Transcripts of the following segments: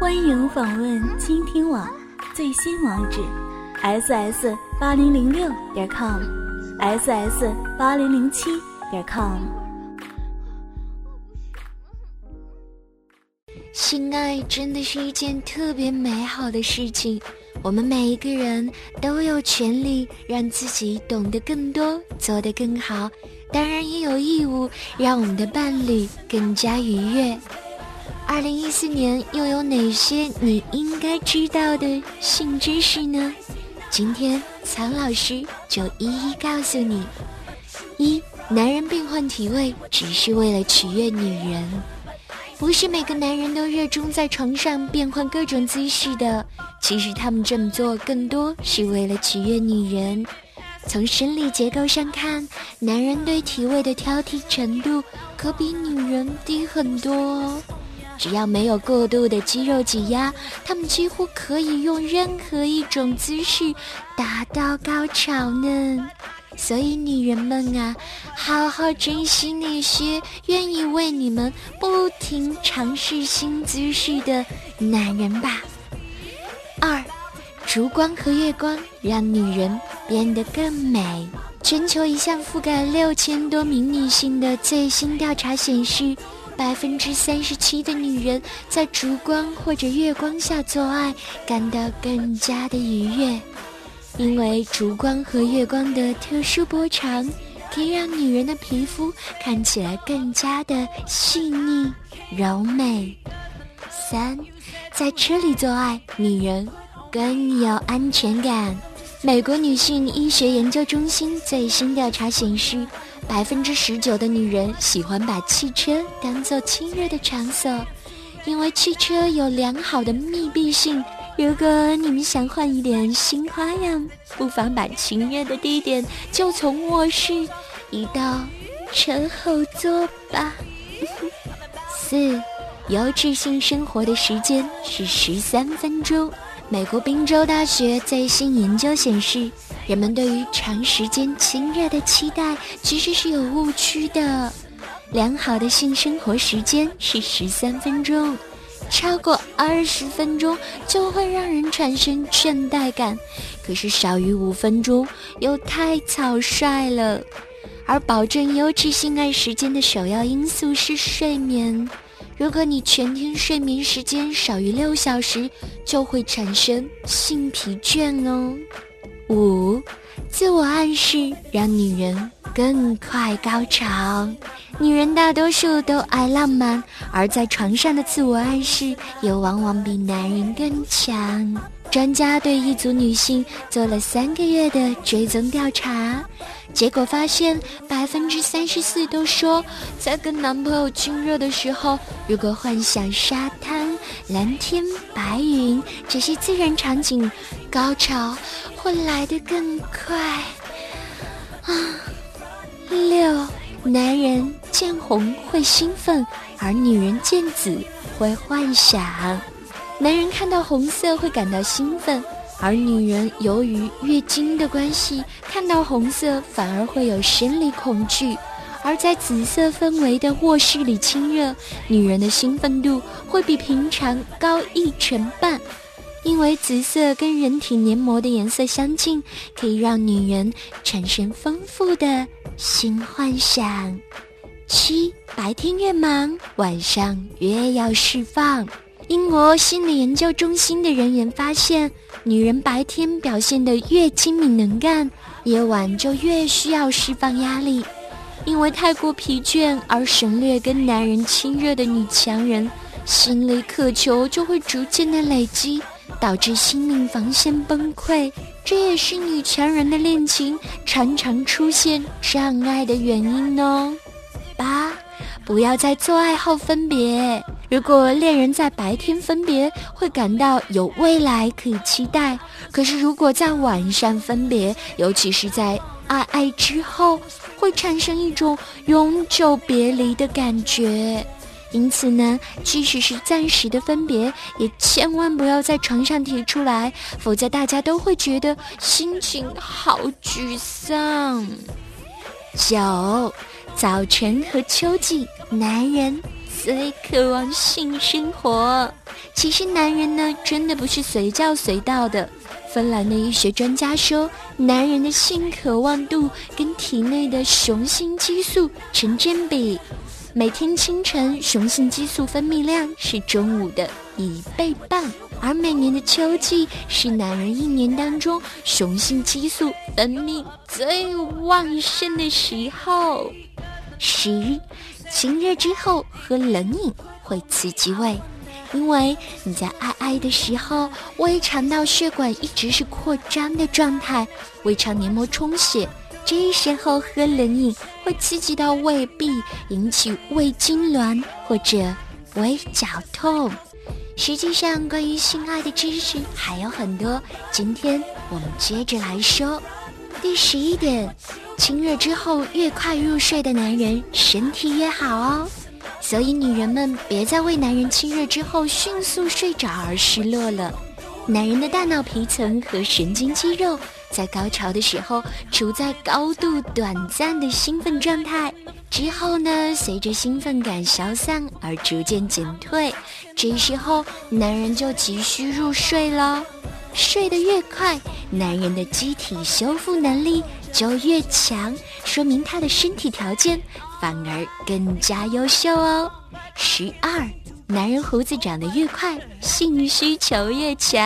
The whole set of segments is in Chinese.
欢迎访问倾听网最新网址：ss 八零零六点 com，ss 八零零七点 com。性爱真的是一件特别美好的事情，我们每一个人都有权利让自己懂得更多，做得更好，当然也有义务让我们的伴侣更加愉悦。二零一四年又有哪些你应该知道的性知识呢？今天苍老师就一一告诉你：一、男人变换体位只是为了取悦女人，不是每个男人都热衷在床上变换各种姿势的。其实他们这么做更多是为了取悦女人。从生理结构上看，男人对体位的挑剔程度可比女人低很多哦。只要没有过度的肌肉挤压，他们几乎可以用任何一种姿势达到高潮呢。所以，女人们啊，好好珍惜那些愿意为你们不停尝试新姿势的男人吧。二，烛光和月光让女人变得更美。全球一项覆盖六千多名女性的最新调查显示。百分之三十七的女人在烛光或者月光下做爱感到更加的愉悦，因为烛光和月光的特殊波长可以让女人的皮肤看起来更加的细腻柔美。三，在车里做爱，女人更有安全感。美国女性医学研究中心最新调查显示。百分之十九的女人喜欢把汽车当做亲热的场所，因为汽车有良好的密闭性。如果你们想换一点新花样，不妨把亲热的地点就从卧室移到车后座吧。四，优质性生活的时间是十三分钟。美国宾州大学最新研究显示。人们对于长时间亲热的期待其实是有误区的。良好的性生活时间是十三分钟，超过二十分钟就会让人产生倦怠感，可是少于五分钟又太草率了。而保证优质性爱时间的首要因素是睡眠。如果你全天睡眠时间少于六小时，就会产生性疲倦哦。五，自我暗示让女人更快高潮。女人大多数都爱浪漫，而在床上的自我暗示也往往比男人更强。专家对一组女性做了三个月的追踪调查，结果发现，百分之三十四都说，在跟男朋友亲热的时候，如果幻想沙滩、蓝天、白云这些自然场景，高潮会来得更快。啊，六，男人见红会兴奋，而女人见紫会幻想。男人看到红色会感到兴奋，而女人由于月经的关系，看到红色反而会有生理恐惧。而在紫色氛围的卧室里亲热，女人的兴奋度会比平常高一成半，因为紫色跟人体黏膜的颜色相近，可以让女人产生丰富的性幻想。七，白天越忙，晚上越要释放。英国心理研究中心的人员发现，女人白天表现得越精明能干，夜晚就越需要释放压力。因为太过疲倦而省略跟男人亲热的女强人，心理渴求就会逐渐的累积，导致心灵防线崩溃。这也是女强人的恋情常常出现障碍的原因哦。八，不要在做爱后分别。如果恋人在白天分别，会感到有未来可以期待；可是如果在晚上分别，尤其是在爱爱之后，会产生一种永久别离的感觉。因此呢，即使是暂时的分别，也千万不要在床上提出来，否则大家都会觉得心情好沮丧。九，早晨和秋季，男人。最渴望性生活，其实男人呢，真的不是随叫随到的。芬兰的医学专家说，男人的性渴望度跟体内的雄性激素成正比。每天清晨，雄性激素分泌量是中午的一倍半，而每年的秋季是男人一年当中雄性激素分泌最旺盛的时候。十，亲热之后喝冷饮会刺激胃。因为你在爱爱的时候，胃肠道血管一直是扩张的状态，胃肠黏膜充血，这时候喝冷饮会刺激到胃壁，引起胃痉挛或者胃绞痛。实际上，关于性爱的知识还有很多，今天我们接着来说。第十一点，亲热之后越快入睡的男人身体越好哦。所以，女人们别再为男人亲热之后迅速睡着而失落了。男人的大脑皮层和神经肌肉在高潮的时候处在高度短暂的兴奋状态，之后呢，随着兴奋感消散而逐渐减退，这时候男人就急需入睡了。睡得越快，男人的机体修复能力就越强，说明他的身体条件。反而更加优秀哦。十二，男人胡子长得越快，性需求越强。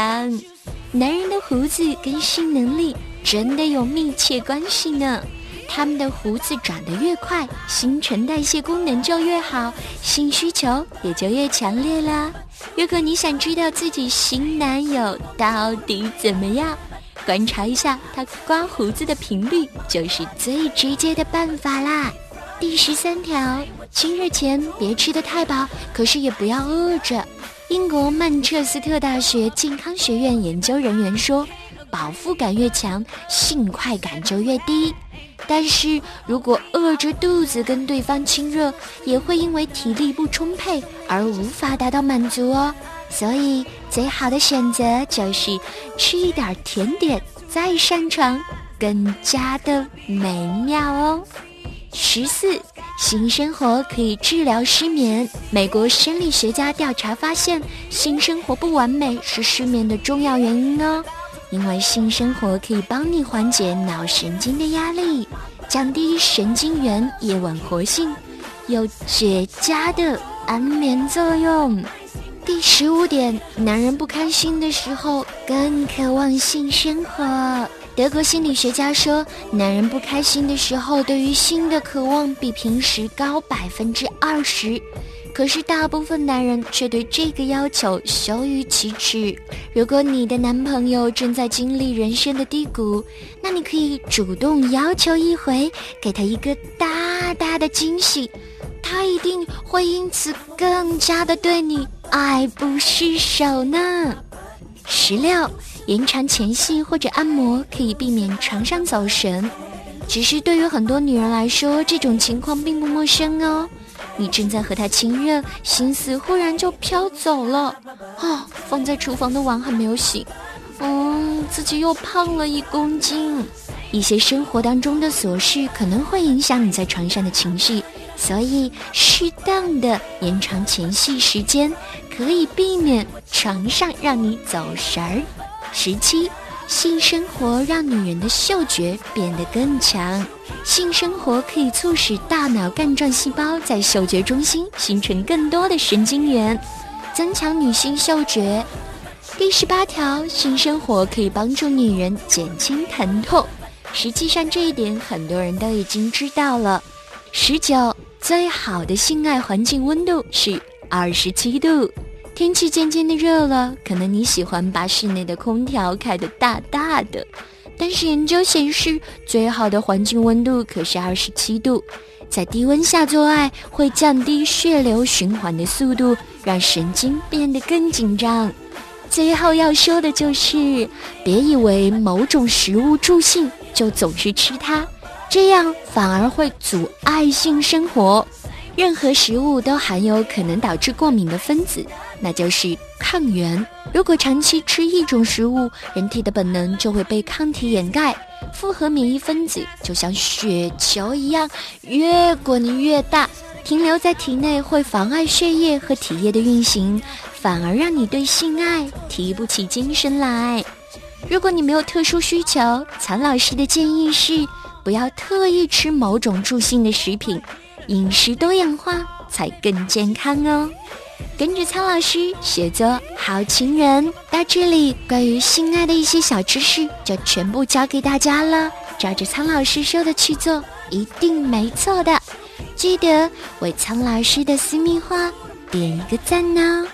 男人的胡子跟性能力真的有密切关系呢。他们的胡子长得越快，新陈代谢功能就越好，性需求也就越强烈啦。如果你想知道自己新男友到底怎么样，观察一下他刮胡子的频率，就是最直接的办法啦。第十三条，亲热前别吃得太饱，可是也不要饿着。英国曼彻斯特大学健康学院研究人员说，饱腹感越强，性快感就越低。但是如果饿着肚子跟对方亲热，也会因为体力不充沛而无法达到满足哦。所以最好的选择就是吃一点甜点再上床，更加的美妙哦。十四，性生活可以治疗失眠。美国生理学家调查发现，性生活不完美是失眠的重要原因哦。因为性生活可以帮你缓解脑神经的压力，降低神经元夜晚活性，有绝佳的安眠作用。第十五点，男人不开心的时候更渴望性生活。德国心理学家说，男人不开心的时候，对于性的渴望比平时高百分之二十。可是大部分男人却对这个要求羞于启齿。如果你的男朋友正在经历人生的低谷，那你可以主动要求一回，给他一个大大的惊喜，他一定会因此更加的对你爱不释手呢。十六。延长前戏或者按摩可以避免床上走神，只是对于很多女人来说，这种情况并不陌生哦。你正在和他亲热，心思忽然就飘走了，啊，放在厨房的碗还没有洗，嗯，自己又胖了一公斤。一些生活当中的琐事可能会影响你在床上的情绪，所以适当的延长前戏时间，可以避免床上让你走神儿。十七，性生活让女人的嗅觉变得更强。性生活可以促使大脑干状细胞在嗅觉中心形成更多的神经元，增强女性嗅觉。第十八条，性生活可以帮助女人减轻疼痛。实际上，这一点很多人都已经知道了。十九，最好的性爱环境温度是二十七度。天气渐渐的热了，可能你喜欢把室内的空调开得大大的，但是研究显示，最好的环境温度可是二十七度。在低温下做爱会降低血流循环的速度，让神经变得更紧张。最后要说的就是，别以为某种食物助兴就总是吃它，这样反而会阻碍性生活。任何食物都含有可能导致过敏的分子，那就是抗原。如果长期吃一种食物，人体的本能就会被抗体掩盖，复合免疫分子就像雪球一样越滚越大，停留在体内会妨碍血液和体液的运行，反而让你对性爱提不起精神来。如果你没有特殊需求，曹老师的建议是不要特意吃某种助性的食品，饮食多样化才更健康哦。跟着苍老师学做好情人，到这里关于性爱的一些小知识就全部教给大家了。照着苍老师说的去做，一定没错的。记得为苍老师的私密话点一个赞呢。